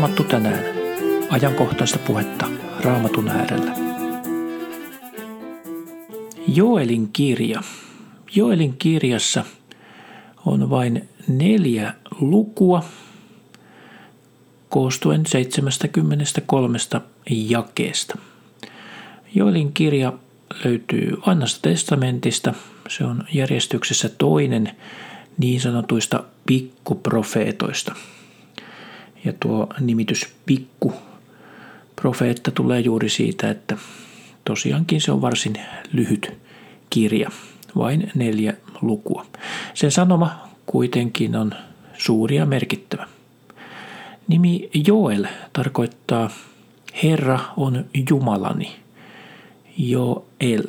Raamattu tänään. Ajankohtaista puhetta Raamatun äärellä. Joelin kirja. Joelin kirjassa on vain neljä lukua koostuen 73 jakeesta. Joelin kirja löytyy Vanhasta testamentista. Se on järjestyksessä toinen niin sanotuista pikkuprofeetoista – ja tuo nimitys pikku profeetta tulee juuri siitä, että tosiaankin se on varsin lyhyt kirja, vain neljä lukua. Sen sanoma kuitenkin on suuri ja merkittävä. Nimi Joel tarkoittaa Herra on Jumalani. Joel.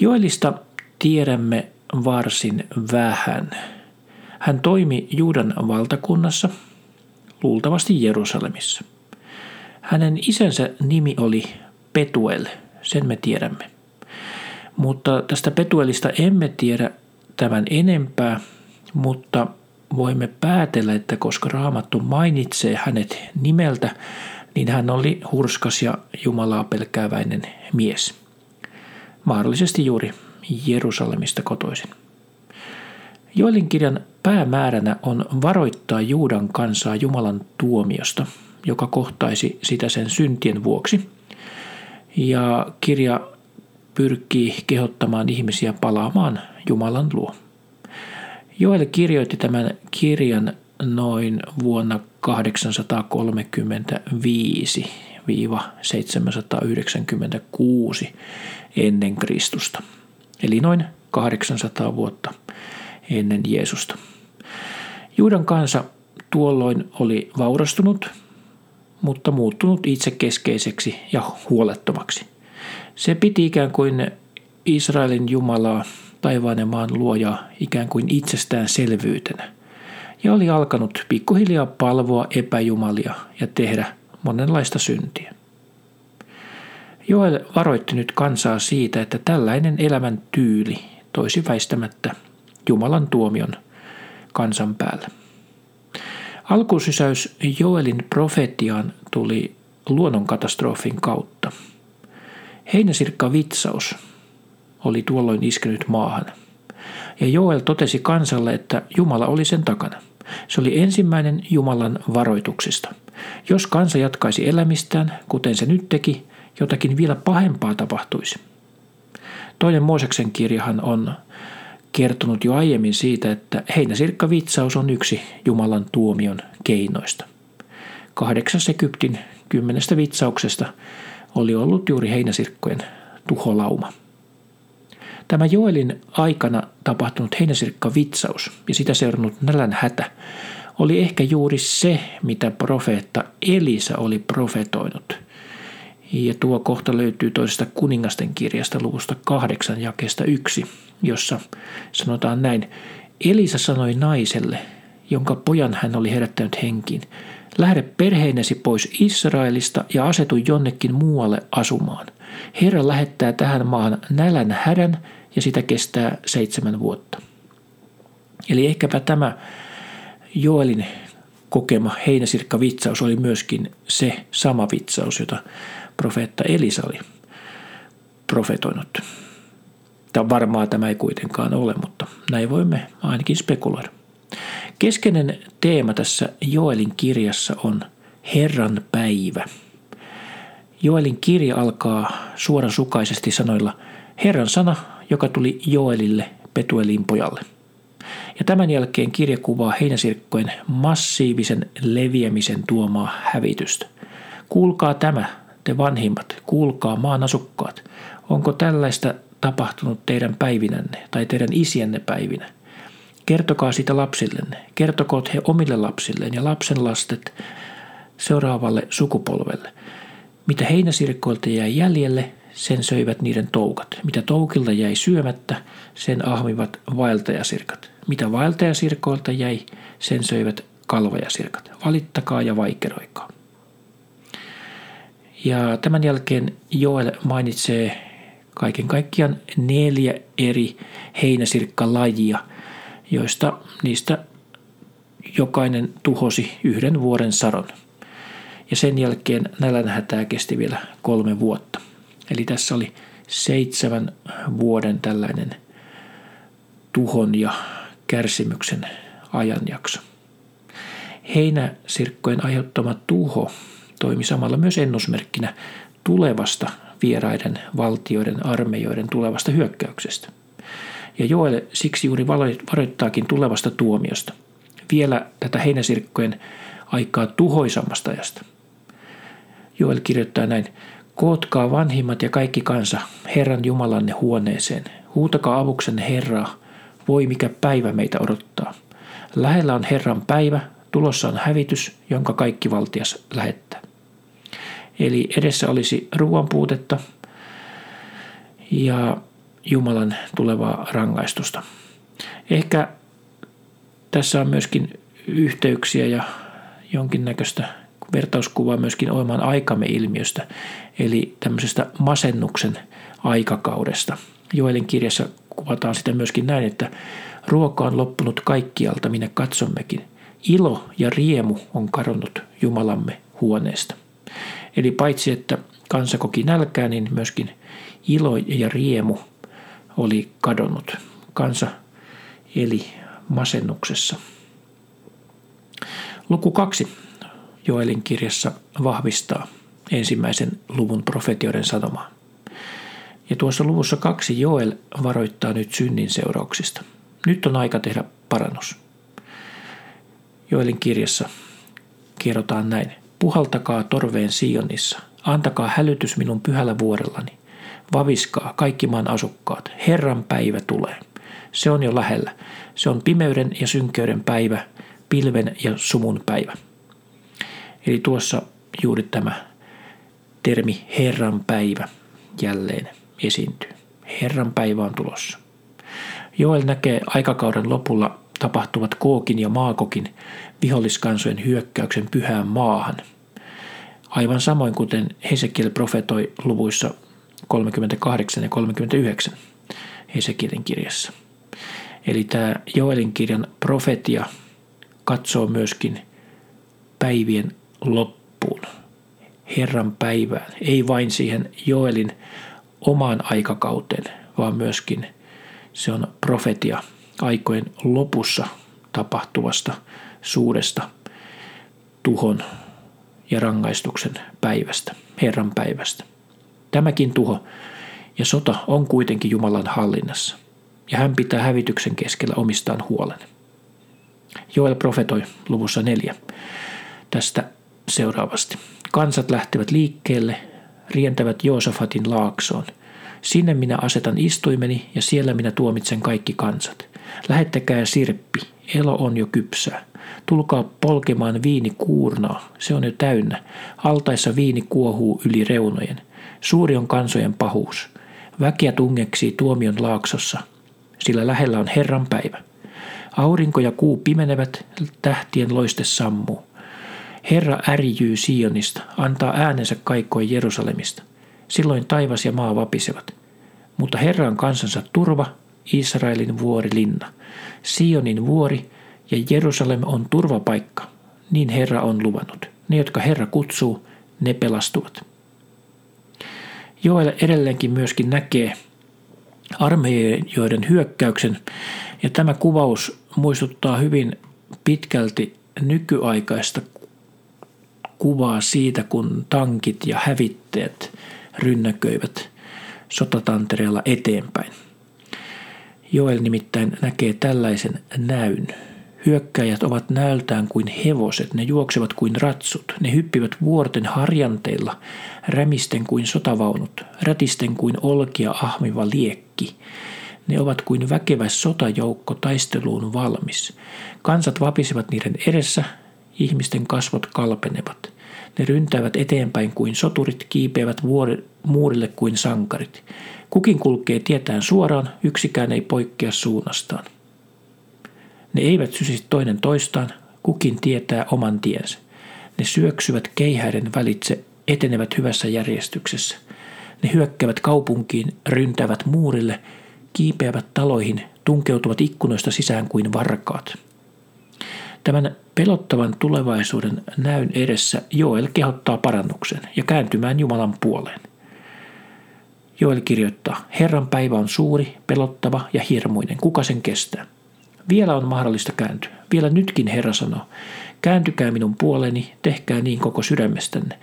Joelista tiedämme varsin vähän. Hän toimi Juudan valtakunnassa – luultavasti Jerusalemissa. Hänen isänsä nimi oli Petuel, sen me tiedämme. Mutta tästä Petuelista emme tiedä tämän enempää, mutta voimme päätellä, että koska Raamattu mainitsee hänet nimeltä, niin hän oli hurskas ja Jumalaa pelkääväinen mies. Mahdollisesti juuri Jerusalemista kotoisin. Joelin kirjan päämääränä on varoittaa Juudan kansaa Jumalan tuomiosta, joka kohtaisi sitä sen syntien vuoksi. Ja kirja pyrkii kehottamaan ihmisiä palaamaan Jumalan luo. Joel kirjoitti tämän kirjan noin vuonna 835-796 ennen Kristusta, eli noin 800 vuotta ennen Jeesusta. Juudan kansa tuolloin oli vaurastunut, mutta muuttunut itsekeskeiseksi ja huolettomaksi. Se piti ikään kuin Israelin Jumalaa, taivaan ja maan luojaa, ikään kuin itsestäänselvyytenä. Ja oli alkanut pikkuhiljaa palvoa epäjumalia ja tehdä monenlaista syntiä. Joel varoitti nyt kansaa siitä, että tällainen elämän tyyli toisi väistämättä Jumalan tuomion kansan päälle. Alkusysäys Joelin profetiaan tuli luonnonkatastrofin kautta. Heinäsirkka vitsaus oli tuolloin iskenyt maahan. Ja Joel totesi kansalle, että Jumala oli sen takana. Se oli ensimmäinen Jumalan varoituksista. Jos kansa jatkaisi elämistään, kuten se nyt teki, jotakin vielä pahempaa tapahtuisi. Toinen Mooseksen kirjahan on kertonut jo aiemmin siitä, että heinäsirkkavitsaus on yksi Jumalan tuomion keinoista. Kahdeksas Egyptin kymmenestä vitsauksesta oli ollut juuri heinäsirkkojen tuholauma. Tämä Joelin aikana tapahtunut heinäsirkkavitsaus ja sitä seurannut nälän hätä oli ehkä juuri se, mitä profeetta Elisa oli profetoinut – ja tuo kohta löytyy toisesta kuningasten kirjasta luvusta kahdeksan jakeesta yksi, jossa sanotaan näin. Elisa sanoi naiselle, jonka pojan hän oli herättänyt henkiin, lähde perheinesi pois Israelista ja asetu jonnekin muualle asumaan. Herra lähettää tähän maahan nälän hädän ja sitä kestää seitsemän vuotta. Eli ehkäpä tämä Joelin kokema heinäsirkka-vitsaus oli myöskin se sama vitsaus, jota profeetta Elisa oli profetoinut. Tämä varmaa tämä ei kuitenkaan ole, mutta näin voimme ainakin spekuloida. Keskeinen teema tässä Joelin kirjassa on Herran päivä. Joelin kirja alkaa suorasukaisesti sanoilla Herran sana, joka tuli Joelille Petuelin pojalle. Ja tämän jälkeen kirja kuvaa heinäsirkkojen massiivisen leviämisen tuomaa hävitystä. Kuulkaa tämä, te vanhimmat, kuulkaa maan asukkaat, onko tällaista tapahtunut teidän päivinänne tai teidän isienne päivinä? Kertokaa siitä lapsillenne, kertokoot he omille lapsilleen ja lapsen lastet seuraavalle sukupolvelle. Mitä heinäsirkkoilta jäi jäljelle, sen söivät niiden toukat. Mitä toukilta jäi syömättä, sen ahmivat vaeltajasirkat. Mitä vaeltajasirkoilta jäi, sen söivät kalvajasirkat. Valittakaa ja vaikeroikaa. Ja tämän jälkeen Joel mainitsee kaiken kaikkiaan neljä eri heinäsirkkalajia, joista niistä jokainen tuhosi yhden vuoden sadon. Ja sen jälkeen nälänhätää kesti vielä kolme vuotta. Eli tässä oli seitsemän vuoden tällainen tuhon ja kärsimyksen ajanjakso. Heinäsirkkojen aiheuttama tuho toimi samalla myös ennusmerkkinä tulevasta vieraiden valtioiden armeijoiden tulevasta hyökkäyksestä. Ja Joel siksi juuri varoittaakin tulevasta tuomiosta. Vielä tätä heinäsirkkojen aikaa tuhoisammasta ajasta. Joel kirjoittaa näin, Kootkaa vanhimmat ja kaikki kansa Herran Jumalanne huoneeseen. Huutakaa avuksenne Herraa, voi mikä päivä meitä odottaa. Lähellä on Herran päivä, tulossa on hävitys, jonka kaikki valtias lähettää. Eli edessä olisi ruoan puutetta ja Jumalan tulevaa rangaistusta. Ehkä tässä on myöskin yhteyksiä ja jonkinnäköistä vertauskuvaa myöskin oman aikamme ilmiöstä, eli tämmöisestä masennuksen aikakaudesta. Joelin kirjassa kuvataan sitä myöskin näin, että ruoka on loppunut kaikkialta, minne katsommekin. Ilo ja riemu on kadonnut Jumalamme huoneesta. Eli paitsi että kansa koki nälkää, niin myöskin ilo ja riemu oli kadonnut. Kansa eli masennuksessa. Luku kaksi Joelin kirjassa vahvistaa ensimmäisen luvun profetioiden sanomaa. Ja tuossa luvussa kaksi Joel varoittaa nyt synnin seurauksista. Nyt on aika tehdä parannus. Joelin kirjassa kerrotaan näin. Puhaltakaa torveen Sionissa, antakaa hälytys minun pyhällä vuorellani. Vaviskaa kaikki maan asukkaat, Herran päivä tulee. Se on jo lähellä. Se on pimeyden ja synkeyden päivä, pilven ja sumun päivä. Eli tuossa juuri tämä termi Herran päivä jälleen esiintyy. Herran päivä on tulossa. Joel näkee aikakauden lopulla tapahtuvat Kookin ja Maakokin viholliskansojen hyökkäyksen pyhään maahan. Aivan samoin kuten Hesekiel profetoi luvuissa 38 ja 39 Hesekielin kirjassa. Eli tämä Joelin kirjan profetia katsoo myöskin päivien loppuun, Herran päivään, ei vain siihen Joelin omaan aikakauteen, vaan myöskin se on profetia aikojen lopussa tapahtuvasta suuresta tuhon ja rangaistuksen päivästä, Herran päivästä. Tämäkin tuho ja sota on kuitenkin Jumalan hallinnassa, ja hän pitää hävityksen keskellä omistaan huolen. Joel profetoi luvussa neljä tästä seuraavasti. Kansat lähtevät liikkeelle, rientävät Joosafatin laaksoon. Sinne minä asetan istuimeni ja siellä minä tuomitsen kaikki kansat. Lähettäkää sirppi, elo on jo kypsää. Tulkaa polkemaan viini kuurnaa, se on jo täynnä. Altaissa viini kuohuu yli reunojen. Suuri on kansojen pahuus. Väkiä tungeksii tuomion laaksossa, sillä lähellä on Herran päivä. Aurinko ja kuu pimenevät, tähtien loiste sammuu. Herra ärjyy Sionista, antaa äänensä kaikkoin Jerusalemista. Silloin taivas ja maa vapisevat. Mutta Herra on kansansa turva, Israelin vuori linna. Sionin vuori ja Jerusalem on turvapaikka, niin Herra on luvannut. Ne, jotka Herra kutsuu, ne pelastuvat. Joel edelleenkin myöskin näkee armeijoiden hyökkäyksen, ja tämä kuvaus muistuttaa hyvin pitkälti nykyaikaista kuvaa siitä, kun tankit ja hävitteet rynnäköivät sotatantereella eteenpäin. Joel nimittäin näkee tällaisen näyn. Hyökkäjät ovat näöltään kuin hevoset, ne juoksevat kuin ratsut, ne hyppivät vuorten harjanteilla, rämisten kuin sotavaunut, rätisten kuin olkia ahmiva liekki. Ne ovat kuin väkevä sotajoukko taisteluun valmis. Kansat vapisivat niiden edessä, ihmisten kasvot kalpenevat. Ne ryntäävät eteenpäin kuin soturit, kiipeävät vuori, muurille kuin sankarit. Kukin kulkee tietään suoraan, yksikään ei poikkea suunnastaan. Ne eivät sysi toinen toistaan, kukin tietää oman tiensä. Ne syöksyvät keihäiden välitse, etenevät hyvässä järjestyksessä. Ne hyökkävät kaupunkiin, ryntävät muurille, kiipeävät taloihin, tunkeutuvat ikkunoista sisään kuin varkaat. Tämän pelottavan tulevaisuuden näyn edessä Joel kehottaa parannuksen ja kääntymään Jumalan puoleen. Joel kirjoittaa, Herran päivä on suuri, pelottava ja hirmuinen. Kuka sen kestää? Vielä on mahdollista kääntyä. Vielä nytkin Herra sanoo, kääntykää minun puoleni, tehkää niin koko sydämestänne.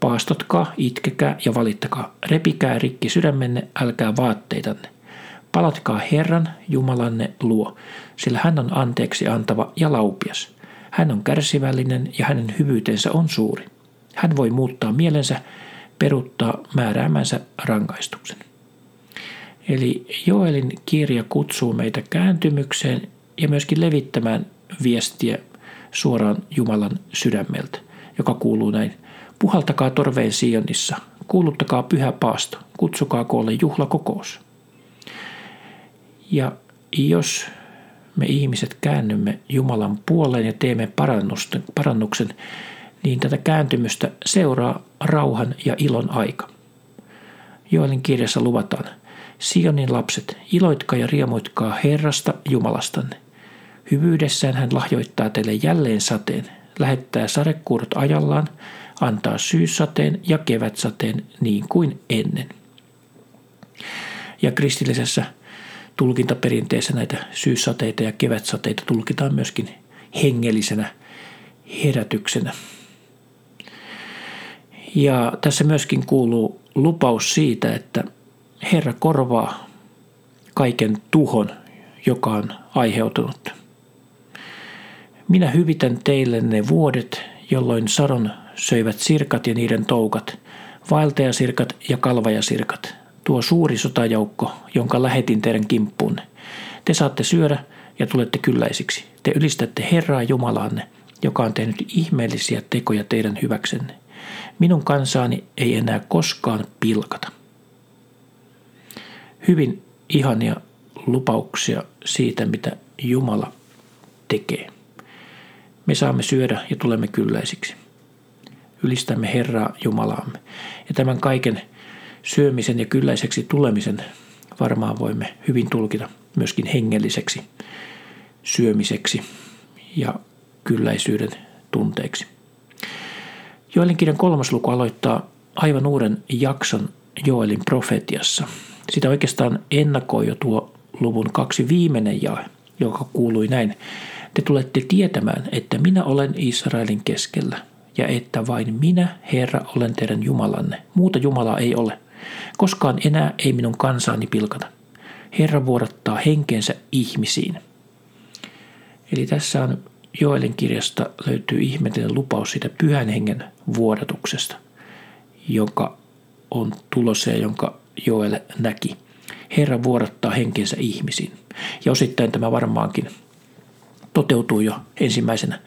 Paastotkaa, itkekää ja valittakaa. Repikää rikki sydämenne, älkää vaatteitanne. Palatkaa Herran, Jumalanne luo, sillä hän on anteeksi antava ja laupias. Hän on kärsivällinen ja hänen hyvyytensä on suuri. Hän voi muuttaa mielensä, peruttaa määräämänsä rangaistuksen. Eli Joelin kirja kutsuu meitä kääntymykseen ja myöskin levittämään viestiä suoraan Jumalan sydämeltä, joka kuuluu näin. Puhaltakaa torveen Sionissa, kuuluttakaa pyhä paasto, kutsukaa koolle juhlakokous. Ja jos me ihmiset käännymme Jumalan puoleen ja teemme parannuksen, niin tätä kääntymystä seuraa rauhan ja ilon aika. Joelin kirjassa luvataan, Sionin lapset, iloitkaa ja riemuitkaa Herrasta Jumalastanne. Hyvyydessään hän lahjoittaa teille jälleen sateen, lähettää sadekuurot ajallaan, antaa syyssateen ja kevätsateen niin kuin ennen. Ja kristillisessä tulkintaperinteessä näitä syyssateita ja kevätsateita tulkitaan myöskin hengellisenä herätyksenä. Ja tässä myöskin kuuluu lupaus siitä, että Herra korvaa kaiken tuhon, joka on aiheutunut. Minä hyvitän teille ne vuodet, jolloin sadon söivät sirkat ja niiden toukat, vaeltajasirkat ja kalvajasirkat, tuo suuri sotajoukko, jonka lähetin teidän kimppuunne. Te saatte syödä ja tulette kylläisiksi. Te ylistätte Herraa Jumalaanne, joka on tehnyt ihmeellisiä tekoja teidän hyväksenne. Minun kansaani ei enää koskaan pilkata. Hyvin ihania lupauksia siitä, mitä Jumala tekee. Me saamme syödä ja tulemme kylläisiksi. Ylistämme Herraa Jumalaamme. Ja tämän kaiken syömisen ja kylläiseksi tulemisen varmaan voimme hyvin tulkita myöskin hengelliseksi syömiseksi ja kylläisyyden tunteeksi. Joelin kirjan kolmas luku aloittaa aivan uuden jakson Joelin profetiassa. Sitä oikeastaan ennakoi jo tuo luvun kaksi viimeinen jae, joka kuului näin. Te tulette tietämään, että minä olen Israelin keskellä ja että vain minä, Herra, olen teidän Jumalanne. Muuta Jumalaa ei ole. Koskaan enää ei minun kansaani pilkata. Herra vuodattaa henkensä ihmisiin. Eli tässä on Joelin kirjasta löytyy ihmeellinen lupaus siitä pyhän hengen vuodatuksesta, joka on tulossa ja jonka Joel näki. Herra vuodattaa henkensä ihmisiin. Ja osittain tämä varmaankin toteutuu jo ensimmäisenä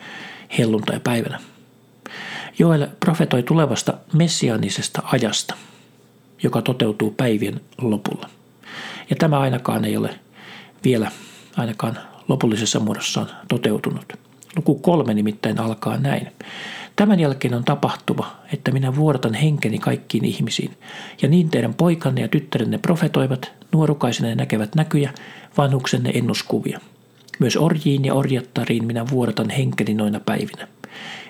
helluntai-päivänä. Joel profetoi tulevasta messiaanisesta ajasta, joka toteutuu päivien lopulla. Ja tämä ainakaan ei ole vielä ainakaan lopullisessa muodossaan toteutunut. Luku kolme nimittäin alkaa näin. Tämän jälkeen on tapahtuva, että minä vuodatan henkeni kaikkiin ihmisiin, ja niin teidän poikanne ja tyttärenne profetoivat, nuorukaisenne näkevät näkyjä, vanhuksenne ennuskuvia. Myös orjiin ja orjattariin minä vuodatan henkeni noina päivinä.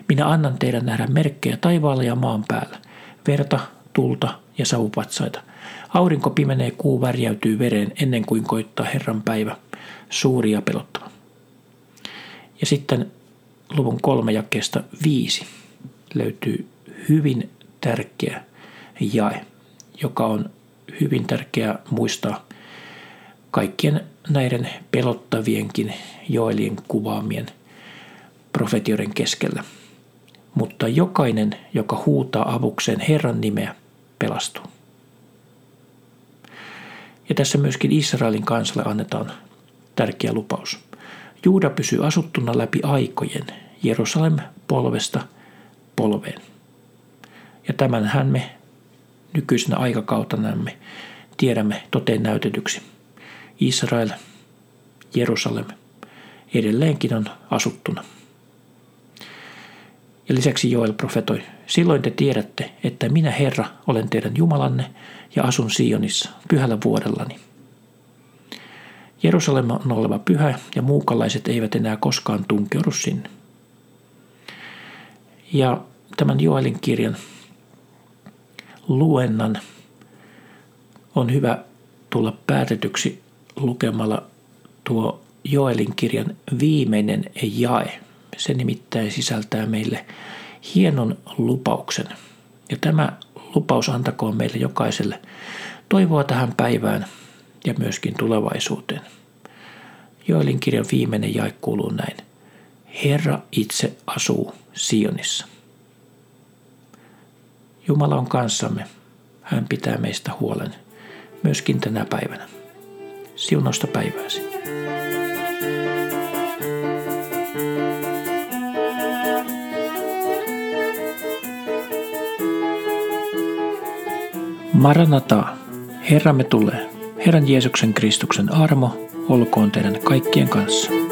Minä annan teidän nähdä merkkejä taivaalla ja maan päällä, verta, tulta ja savupatsaita. Aurinko pimenee, kuu värjäytyy vereen ennen kuin koittaa Herran päivä, suuri ja pelottava. Ja sitten luvun kolme jakeesta viisi löytyy hyvin tärkeä jae, joka on hyvin tärkeä muistaa kaikkien näiden pelottavienkin Joelien kuvaamien profetioiden keskellä. Mutta jokainen, joka huutaa avukseen Herran nimeä, pelastuu. Ja tässä myöskin Israelin kansalle annetaan tärkeä lupaus. Juuda pysyy asuttuna läpi aikojen, Jerusalem polvesta polveen. Ja tämänhän me nykyisenä aikakautenamme tiedämme toteen näytetyksi. Israel, Jerusalem edelleenkin on asuttuna. Ja lisäksi Joel profetoi, silloin te tiedätte, että minä Herra olen teidän Jumalanne ja asun Sionissa pyhällä vuodellani. Jerusalem on oleva pyhä ja muukalaiset eivät enää koskaan tunkeudu sinne. Ja tämän Joelin kirjan luennan on hyvä tulla päätetyksi lukemalla tuo Joelin kirjan viimeinen jae. Se nimittäin sisältää meille hienon lupauksen. Ja tämä lupaus antakoon meille jokaiselle toivoa tähän päivään ja myöskin tulevaisuuteen. Joelin kirjan viimeinen jae kuuluu näin. Herra itse asuu Sionissa. Jumala on kanssamme. Hän pitää meistä huolen myöskin tänä päivänä. Siunausta päivääsi. Maranata, Herramme tulee. Herran Jeesuksen Kristuksen armo olkoon teidän kaikkien kanssa.